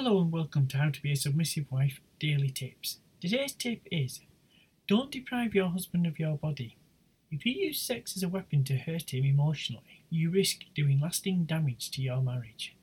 Hello and welcome to How to Be a Submissive Wife Daily Tips. Today's tip is Don't deprive your husband of your body. If you use sex as a weapon to hurt him emotionally, you risk doing lasting damage to your marriage.